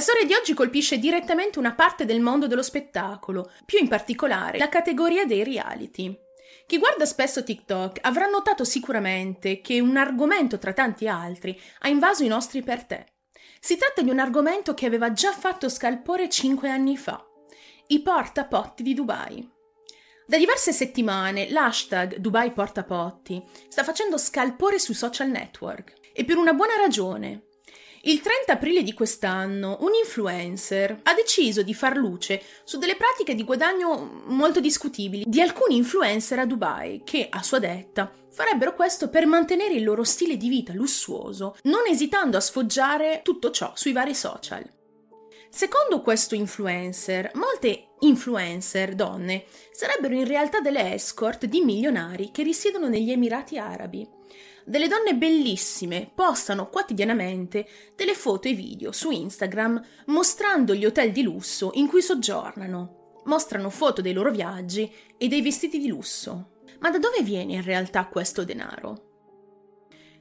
La storia di oggi colpisce direttamente una parte del mondo dello spettacolo, più in particolare la categoria dei reality. Chi guarda spesso TikTok avrà notato sicuramente che un argomento tra tanti altri ha invaso i nostri per te. Si tratta di un argomento che aveva già fatto scalpore cinque anni fa, i portapotti di Dubai. Da diverse settimane l'hashtag Dubai Portapotti sta facendo scalpore sui social network e per una buona ragione. Il 30 aprile di quest'anno un influencer ha deciso di far luce su delle pratiche di guadagno molto discutibili di alcuni influencer a Dubai che, a sua detta, farebbero questo per mantenere il loro stile di vita lussuoso, non esitando a sfoggiare tutto ciò sui vari social. Secondo questo influencer, molte influencer donne sarebbero in realtà delle escort di milionari che risiedono negli Emirati Arabi delle donne bellissime postano quotidianamente delle foto e video su Instagram mostrando gli hotel di lusso in cui soggiornano. Mostrano foto dei loro viaggi e dei vestiti di lusso. Ma da dove viene in realtà questo denaro?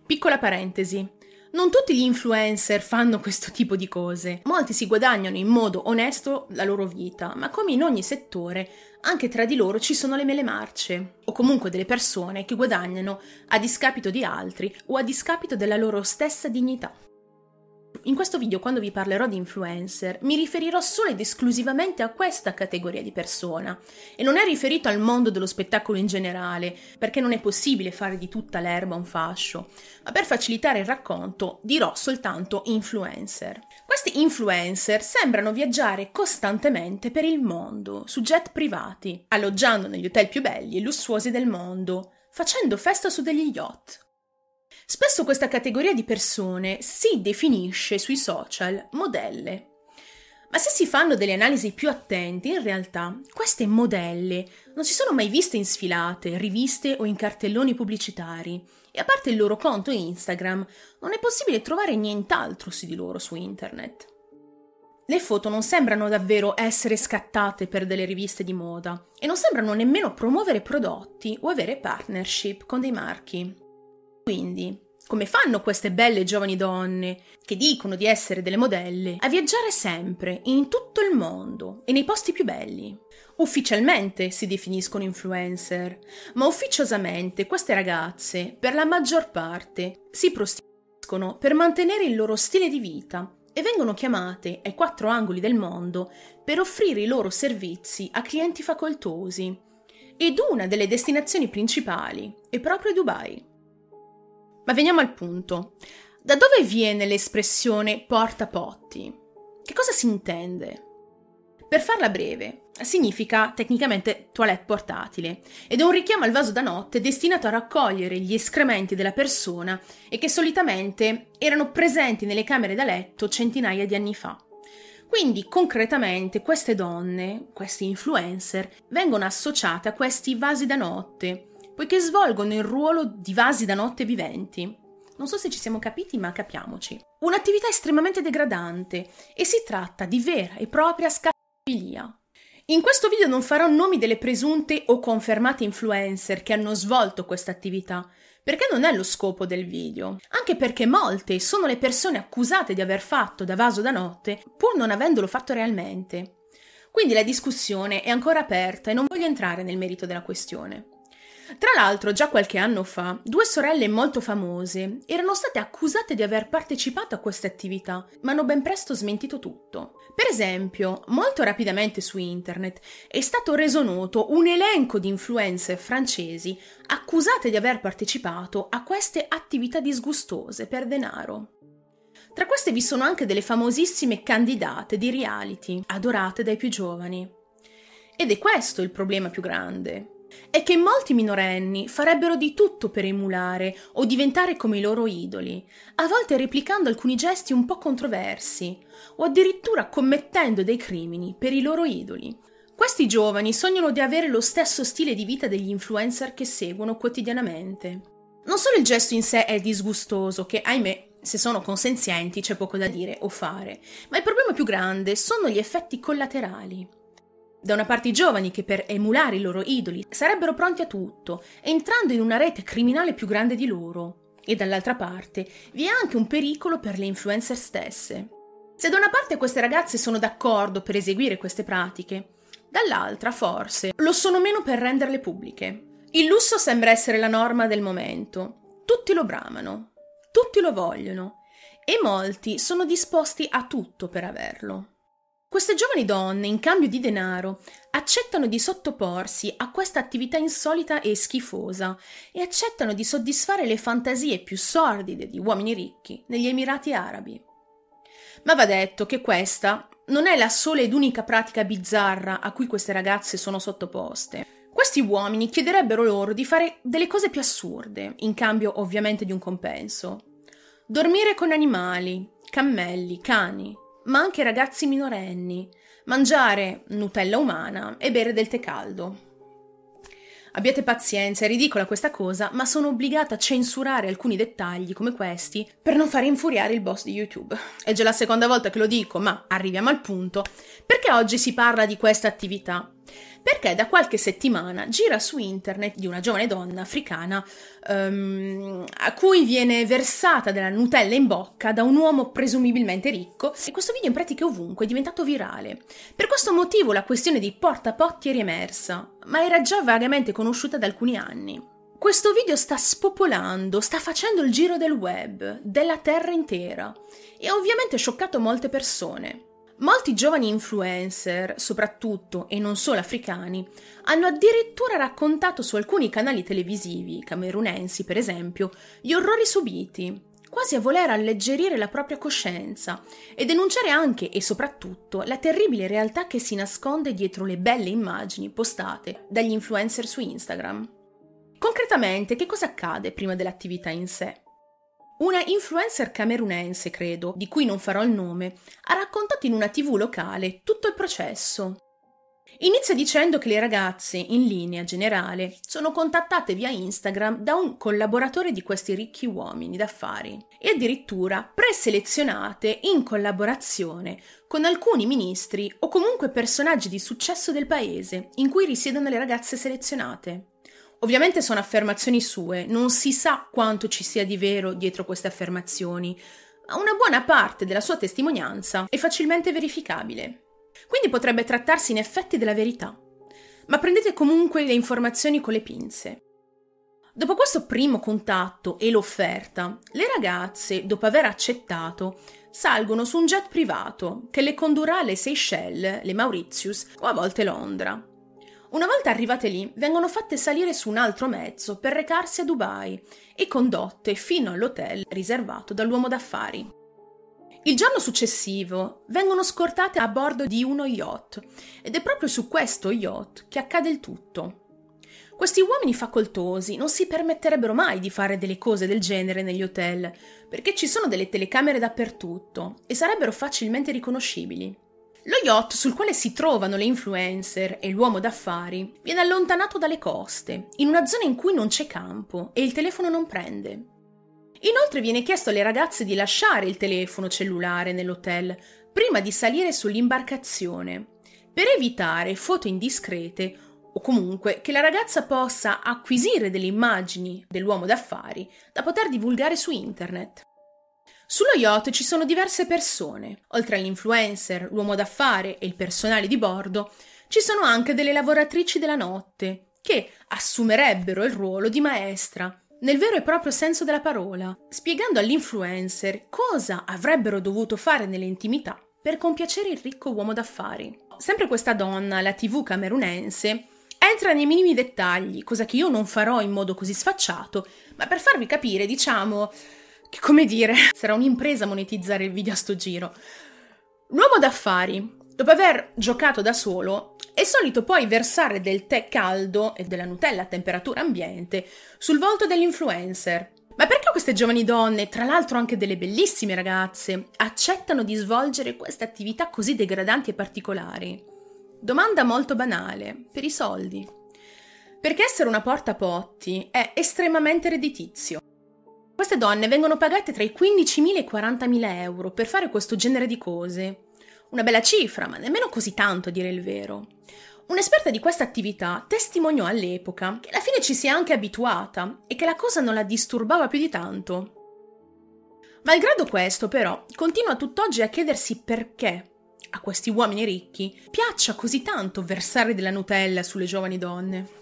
Piccola parentesi. Non tutti gli influencer fanno questo tipo di cose. Molti si guadagnano in modo onesto la loro vita, ma come in ogni settore, anche tra di loro ci sono le mele marce, o comunque delle persone che guadagnano a discapito di altri o a discapito della loro stessa dignità. In questo video, quando vi parlerò di influencer, mi riferirò solo ed esclusivamente a questa categoria di persona e non è riferito al mondo dello spettacolo in generale, perché non è possibile fare di tutta l'erba un fascio, ma per facilitare il racconto dirò soltanto influencer. Questi influencer sembrano viaggiare costantemente per il mondo, su jet privati, alloggiando negli hotel più belli e lussuosi del mondo, facendo festa su degli yacht. Spesso questa categoria di persone si definisce sui social modelle. Ma se si fanno delle analisi più attenti, in realtà queste modelle non si sono mai viste in sfilate, riviste o in cartelloni pubblicitari e a parte il loro conto Instagram non è possibile trovare nient'altro su di loro su internet. Le foto non sembrano davvero essere scattate per delle riviste di moda e non sembrano nemmeno promuovere prodotti o avere partnership con dei marchi. Quindi, come fanno queste belle giovani donne, che dicono di essere delle modelle, a viaggiare sempre, in tutto il mondo e nei posti più belli? Ufficialmente si definiscono influencer, ma ufficiosamente queste ragazze, per la maggior parte, si prostituiscono per mantenere il loro stile di vita e vengono chiamate ai quattro angoli del mondo per offrire i loro servizi a clienti facoltosi. Ed una delle destinazioni principali è proprio Dubai. Ma veniamo al punto. Da dove viene l'espressione portapotti? Che cosa si intende? Per farla breve, significa tecnicamente toilette portatile ed è un richiamo al vaso da notte destinato a raccogliere gli escrementi della persona e che solitamente erano presenti nelle camere da letto centinaia di anni fa. Quindi concretamente queste donne, questi influencer, vengono associate a questi vasi da notte poiché svolgono il ruolo di vasi da notte viventi. Non so se ci siamo capiti, ma capiamoci. Un'attività estremamente degradante e si tratta di vera e propria scatofilia. In questo video non farò nomi delle presunte o confermate influencer che hanno svolto questa attività, perché non è lo scopo del video, anche perché molte sono le persone accusate di aver fatto da vaso da notte pur non avendolo fatto realmente. Quindi la discussione è ancora aperta e non voglio entrare nel merito della questione. Tra l'altro, già qualche anno fa, due sorelle molto famose erano state accusate di aver partecipato a queste attività, ma hanno ben presto smentito tutto. Per esempio, molto rapidamente su internet è stato reso noto un elenco di influencer francesi accusate di aver partecipato a queste attività disgustose per denaro. Tra queste vi sono anche delle famosissime candidate di reality, adorate dai più giovani. Ed è questo il problema più grande è che molti minorenni farebbero di tutto per emulare o diventare come i loro idoli, a volte replicando alcuni gesti un po' controversi o addirittura commettendo dei crimini per i loro idoli. Questi giovani sognano di avere lo stesso stile di vita degli influencer che seguono quotidianamente. Non solo il gesto in sé è disgustoso, che ahimè se sono consenzienti c'è poco da dire o fare, ma il problema più grande sono gli effetti collaterali. Da una parte i giovani che per emulare i loro idoli sarebbero pronti a tutto, entrando in una rete criminale più grande di loro. E dall'altra parte vi è anche un pericolo per le influencer stesse. Se da una parte queste ragazze sono d'accordo per eseguire queste pratiche, dall'altra forse lo sono meno per renderle pubbliche. Il lusso sembra essere la norma del momento. Tutti lo bramano, tutti lo vogliono e molti sono disposti a tutto per averlo. Queste giovani donne, in cambio di denaro, accettano di sottoporsi a questa attività insolita e schifosa e accettano di soddisfare le fantasie più sordide di uomini ricchi negli Emirati Arabi. Ma va detto che questa non è la sola ed unica pratica bizzarra a cui queste ragazze sono sottoposte. Questi uomini chiederebbero loro di fare delle cose più assurde, in cambio ovviamente di un compenso. Dormire con animali, cammelli, cani, ma anche ragazzi minorenni, mangiare Nutella umana e bere del tè caldo. Abbiate pazienza, è ridicola questa cosa, ma sono obbligata a censurare alcuni dettagli come questi per non fare infuriare il boss di YouTube. È già la seconda volta che lo dico, ma arriviamo al punto. Perché oggi si parla di questa attività? Perché da qualche settimana gira su internet di una giovane donna africana um, a cui viene versata della Nutella in bocca da un uomo presumibilmente ricco e questo video in pratica ovunque, è diventato virale. Per questo motivo la questione dei portapotti è riemersa, ma era già vagamente conosciuta da alcuni anni. Questo video sta spopolando, sta facendo il giro del web, della terra intera e ha ovviamente scioccato molte persone. Molti giovani influencer, soprattutto e non solo africani, hanno addirittura raccontato su alcuni canali televisivi, camerunensi per esempio, gli orrori subiti, quasi a voler alleggerire la propria coscienza e denunciare anche e soprattutto la terribile realtà che si nasconde dietro le belle immagini postate dagli influencer su Instagram. Concretamente, che cosa accade prima dell'attività in sé? Una influencer camerunense, credo, di cui non farò il nome, ha raccontato in una tv locale tutto il processo. Inizia dicendo che le ragazze, in linea generale, sono contattate via Instagram da un collaboratore di questi ricchi uomini d'affari e addirittura preselezionate in collaborazione con alcuni ministri o comunque personaggi di successo del paese in cui risiedono le ragazze selezionate. Ovviamente sono affermazioni sue, non si sa quanto ci sia di vero dietro queste affermazioni, ma una buona parte della sua testimonianza è facilmente verificabile. Quindi potrebbe trattarsi in effetti della verità. Ma prendete comunque le informazioni con le pinze. Dopo questo primo contatto e l'offerta, le ragazze, dopo aver accettato, salgono su un jet privato che le condurrà alle Seychelles, le Mauritius o a volte Londra. Una volta arrivate lì, vengono fatte salire su un altro mezzo per recarsi a Dubai e condotte fino all'hotel riservato dall'uomo d'affari. Il giorno successivo vengono scortate a bordo di uno yacht ed è proprio su questo yacht che accade il tutto. Questi uomini facoltosi non si permetterebbero mai di fare delle cose del genere negli hotel, perché ci sono delle telecamere dappertutto e sarebbero facilmente riconoscibili. Lo yacht sul quale si trovano le influencer e l'uomo d'affari viene allontanato dalle coste, in una zona in cui non c'è campo e il telefono non prende. Inoltre viene chiesto alle ragazze di lasciare il telefono cellulare nell'hotel prima di salire sull'imbarcazione, per evitare foto indiscrete o comunque che la ragazza possa acquisire delle immagini dell'uomo d'affari da poter divulgare su internet. Sullo yacht ci sono diverse persone, oltre all'influencer, l'uomo d'affare e il personale di bordo, ci sono anche delle lavoratrici della notte, che assumerebbero il ruolo di maestra, nel vero e proprio senso della parola, spiegando all'influencer cosa avrebbero dovuto fare nelle intimità per compiacere il ricco uomo d'affari. Sempre questa donna, la TV camerunense, entra nei minimi dettagli, cosa che io non farò in modo così sfacciato, ma per farvi capire, diciamo, che come dire, sarà un'impresa monetizzare il video a sto giro. L'uomo d'affari, dopo aver giocato da solo, è solito poi versare del tè caldo e della Nutella a temperatura ambiente sul volto dell'influencer. Ma perché queste giovani donne, tra l'altro anche delle bellissime ragazze, accettano di svolgere queste attività così degradanti e particolari? Domanda molto banale, per i soldi. Perché essere una portapotti è estremamente redditizio. Queste donne vengono pagate tra i 15.000 e i 40.000 euro per fare questo genere di cose. Una bella cifra, ma nemmeno così tanto a dire il vero. Un'esperta di questa attività testimoniò all'epoca che alla fine ci si è anche abituata e che la cosa non la disturbava più di tanto. Malgrado questo, però, continua tutt'oggi a chiedersi perché a questi uomini ricchi piaccia così tanto versare della Nutella sulle giovani donne.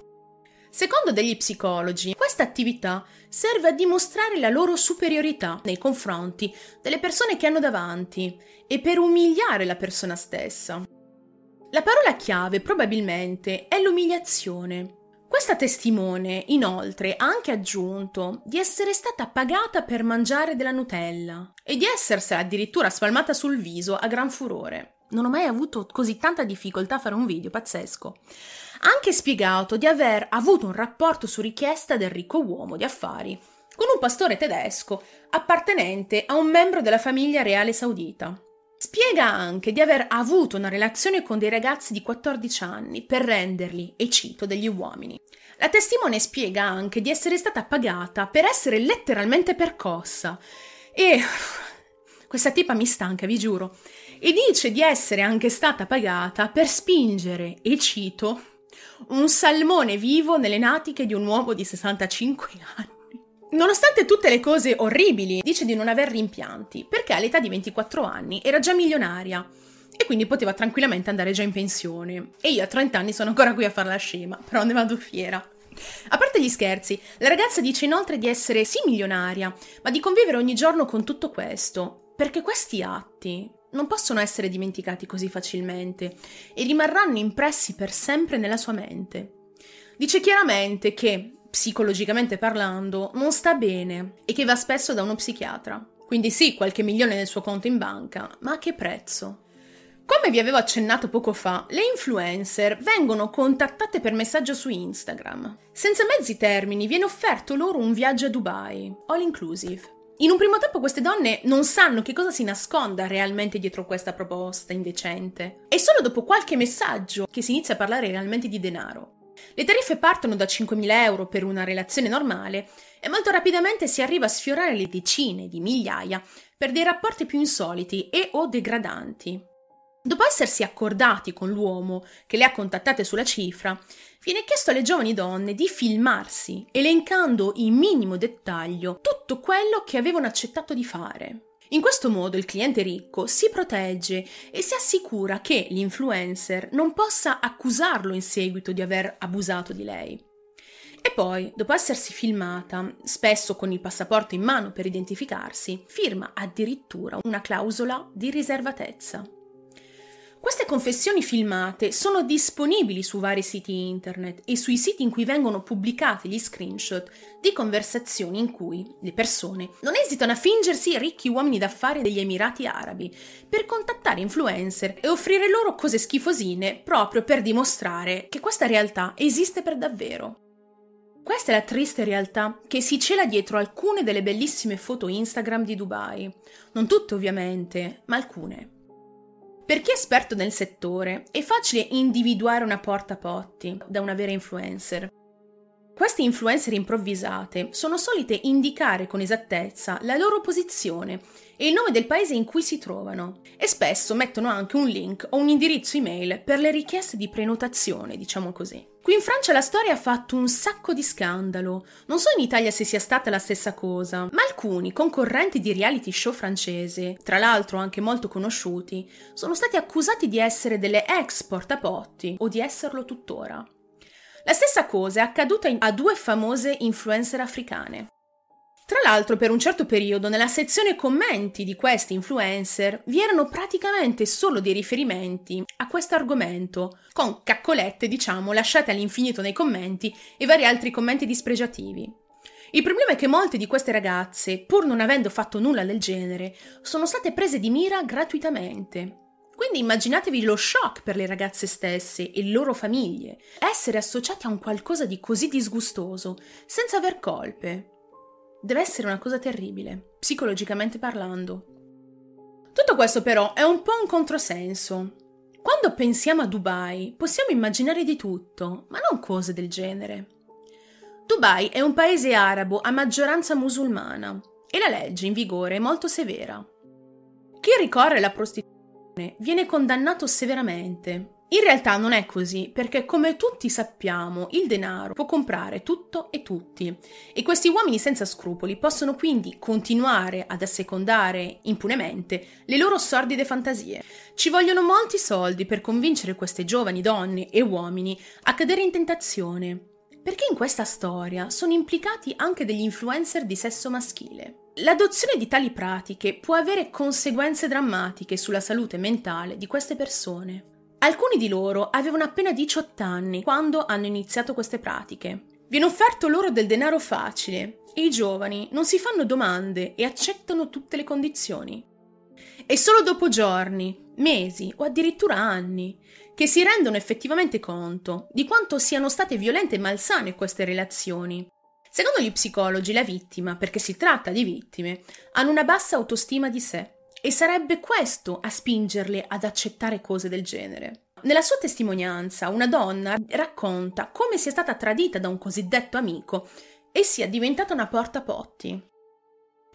Secondo degli psicologi, questa attività serve a dimostrare la loro superiorità nei confronti delle persone che hanno davanti e per umiliare la persona stessa. La parola chiave probabilmente è l'umiliazione. Questa testimone, inoltre, ha anche aggiunto di essere stata pagata per mangiare della Nutella e di essersela addirittura spalmata sul viso a gran furore. Non ho mai avuto così tanta difficoltà a fare un video, pazzesco. Ha anche spiegato di aver avuto un rapporto su richiesta del ricco uomo di affari con un pastore tedesco appartenente a un membro della famiglia reale saudita. Spiega anche di aver avuto una relazione con dei ragazzi di 14 anni per renderli, e cito, degli uomini. La testimone spiega anche di essere stata pagata per essere letteralmente percossa. E questa tipa mi stanca, vi giuro. E dice di essere anche stata pagata per spingere, e cito, un salmone vivo nelle natiche di un uomo di 65 anni. Nonostante tutte le cose orribili, dice di non aver rimpianti, perché all'età di 24 anni era già milionaria e quindi poteva tranquillamente andare già in pensione. E io a 30 anni sono ancora qui a fare la scema, però ne vado fiera. A parte gli scherzi, la ragazza dice inoltre di essere sì milionaria, ma di convivere ogni giorno con tutto questo, perché questi atti non possono essere dimenticati così facilmente e rimarranno impressi per sempre nella sua mente. Dice chiaramente che psicologicamente parlando, non sta bene e che va spesso da uno psichiatra. Quindi sì, qualche milione nel suo conto in banca, ma a che prezzo? Come vi avevo accennato poco fa, le influencer vengono contattate per messaggio su Instagram. Senza mezzi termini viene offerto loro un viaggio a Dubai, all inclusive. In un primo tempo queste donne non sanno che cosa si nasconda realmente dietro questa proposta indecente. È solo dopo qualche messaggio che si inizia a parlare realmente di denaro. Le tariffe partono da 5.000 euro per una relazione normale e molto rapidamente si arriva a sfiorare le decine di migliaia per dei rapporti più insoliti e o degradanti. Dopo essersi accordati con l'uomo che le ha contattate sulla cifra, viene chiesto alle giovani donne di filmarsi, elencando in minimo dettaglio tutto quello che avevano accettato di fare. In questo modo il cliente ricco si protegge e si assicura che l'influencer non possa accusarlo in seguito di aver abusato di lei. E poi, dopo essersi filmata, spesso con il passaporto in mano per identificarsi, firma addirittura una clausola di riservatezza. Queste confessioni filmate sono disponibili su vari siti internet e sui siti in cui vengono pubblicati gli screenshot di conversazioni in cui le persone non esitano a fingersi ricchi uomini d'affari degli Emirati Arabi per contattare influencer e offrire loro cose schifosine proprio per dimostrare che questa realtà esiste per davvero. Questa è la triste realtà che si cela dietro alcune delle bellissime foto Instagram di Dubai. Non tutte ovviamente, ma alcune. Per chi è esperto nel settore, è facile individuare una porta potti da una vera influencer. Queste influencer improvvisate sono solite indicare con esattezza la loro posizione e il nome del paese in cui si trovano e spesso mettono anche un link o un indirizzo email per le richieste di prenotazione, diciamo così. Qui in Francia la storia ha fatto un sacco di scandalo. Non so in Italia se sia stata la stessa cosa, ma alcuni concorrenti di reality show francese, tra l'altro anche molto conosciuti, sono stati accusati di essere delle ex portapotti o di esserlo tuttora. La stessa cosa è accaduta a due famose influencer africane. Tra l'altro, per un certo periodo, nella sezione commenti di questi influencer vi erano praticamente solo dei riferimenti a questo argomento, con caccolette, diciamo, lasciate all'infinito nei commenti e vari altri commenti dispregiativi. Il problema è che molte di queste ragazze, pur non avendo fatto nulla del genere, sono state prese di mira gratuitamente. Quindi immaginatevi lo shock per le ragazze stesse e le loro famiglie, essere associate a un qualcosa di così disgustoso, senza aver colpe. Deve essere una cosa terribile, psicologicamente parlando. Tutto questo però è un po' un controsenso. Quando pensiamo a Dubai possiamo immaginare di tutto, ma non cose del genere. Dubai è un paese arabo a maggioranza musulmana e la legge in vigore è molto severa. Chi ricorre alla prostituzione viene condannato severamente In realtà non è così, perché come tutti sappiamo, il denaro può comprare tutto e tutti. E questi uomini senza scrupoli possono quindi continuare ad assecondare impunemente le loro sordide fantasie. Ci vogliono molti soldi per convincere queste giovani donne e uomini a cadere in tentazione. Perché in questa storia sono implicati anche degli influencer di sesso maschile. L'adozione di tali pratiche può avere conseguenze drammatiche sulla salute mentale di queste persone. Alcuni di loro avevano appena 18 anni quando hanno iniziato queste pratiche. Viene offerto loro del denaro facile e i giovani non si fanno domande e accettano tutte le condizioni. È solo dopo giorni, mesi o addirittura anni che si rendono effettivamente conto di quanto siano state violente e malsane queste relazioni. Secondo gli psicologi, la vittima, perché si tratta di vittime, hanno una bassa autostima di sé e sarebbe questo a spingerle ad accettare cose del genere. Nella sua testimonianza, una donna racconta come sia stata tradita da un cosiddetto amico e sia diventata una portapotti.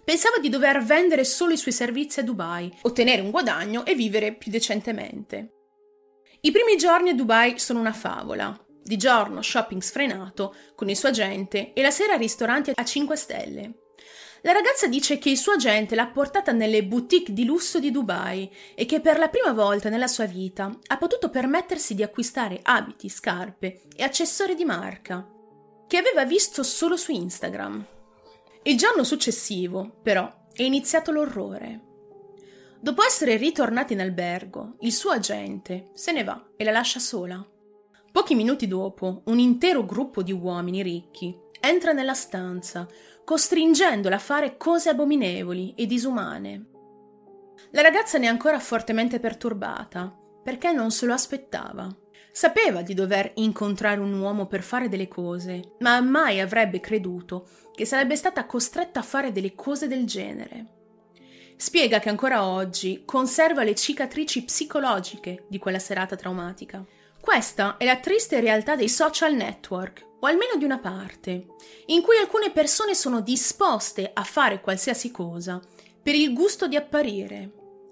Pensava di dover vendere solo i suoi servizi a Dubai, ottenere un guadagno e vivere più decentemente. I primi giorni a Dubai sono una favola. Di giorno shopping sfrenato con il suo agente e la sera ristoranti a 5 stelle. La ragazza dice che il suo agente l'ha portata nelle boutique di lusso di Dubai e che per la prima volta nella sua vita ha potuto permettersi di acquistare abiti, scarpe e accessori di marca che aveva visto solo su Instagram. Il giorno successivo, però, è iniziato l'orrore. Dopo essere ritornati in albergo, il suo agente se ne va e la lascia sola. Pochi minuti dopo, un intero gruppo di uomini ricchi entra nella stanza, costringendola a fare cose abominevoli e disumane. La ragazza ne è ancora fortemente perturbata, perché non se lo aspettava. Sapeva di dover incontrare un uomo per fare delle cose, ma mai avrebbe creduto che sarebbe stata costretta a fare delle cose del genere. Spiega che ancora oggi conserva le cicatrici psicologiche di quella serata traumatica. Questa è la triste realtà dei social network, o almeno di una parte, in cui alcune persone sono disposte a fare qualsiasi cosa per il gusto di apparire,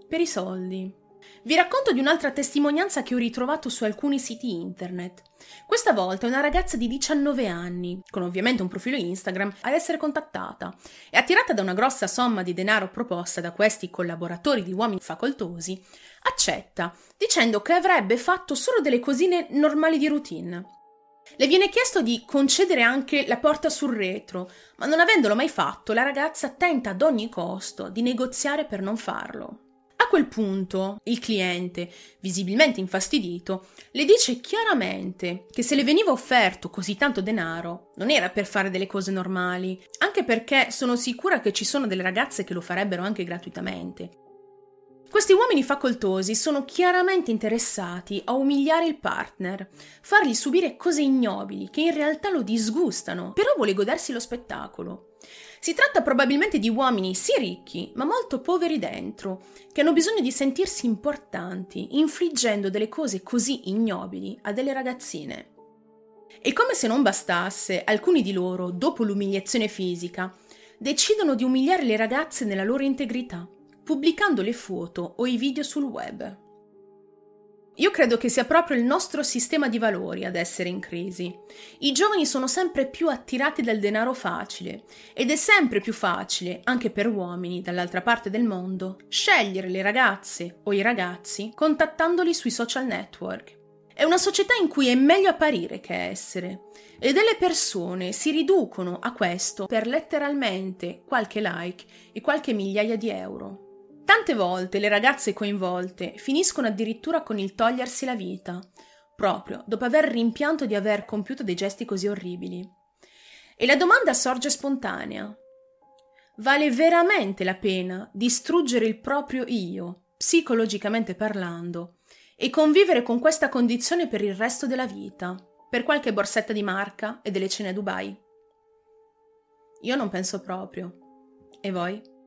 per i soldi. Vi racconto di un'altra testimonianza che ho ritrovato su alcuni siti internet. Questa volta è una ragazza di 19 anni, con ovviamente un profilo Instagram, ad essere contattata e attirata da una grossa somma di denaro proposta da questi collaboratori di uomini facoltosi, accetta, dicendo che avrebbe fatto solo delle cosine normali di routine. Le viene chiesto di concedere anche la porta sul retro, ma non avendolo mai fatto, la ragazza tenta ad ogni costo di negoziare per non farlo. A quel punto il cliente, visibilmente infastidito, le dice chiaramente che se le veniva offerto così tanto denaro non era per fare delle cose normali, anche perché sono sicura che ci sono delle ragazze che lo farebbero anche gratuitamente. Questi uomini facoltosi sono chiaramente interessati a umiliare il partner, fargli subire cose ignobili che in realtà lo disgustano, però vuole godersi lo spettacolo. Si tratta probabilmente di uomini sì ricchi, ma molto poveri dentro, che hanno bisogno di sentirsi importanti, infliggendo delle cose così ignobili a delle ragazzine. E come se non bastasse, alcuni di loro, dopo l'umiliazione fisica, decidono di umiliare le ragazze nella loro integrità pubblicando le foto o i video sul web. Io credo che sia proprio il nostro sistema di valori ad essere in crisi. I giovani sono sempre più attirati dal denaro facile ed è sempre più facile, anche per uomini dall'altra parte del mondo, scegliere le ragazze o i ragazzi contattandoli sui social network. È una società in cui è meglio apparire che essere e delle persone si riducono a questo per letteralmente qualche like e qualche migliaia di euro. Tante volte le ragazze coinvolte finiscono addirittura con il togliersi la vita, proprio dopo aver rimpianto di aver compiuto dei gesti così orribili. E la domanda sorge spontanea. Vale veramente la pena distruggere il proprio io, psicologicamente parlando, e convivere con questa condizione per il resto della vita, per qualche borsetta di marca e delle cene a Dubai? Io non penso proprio. E voi?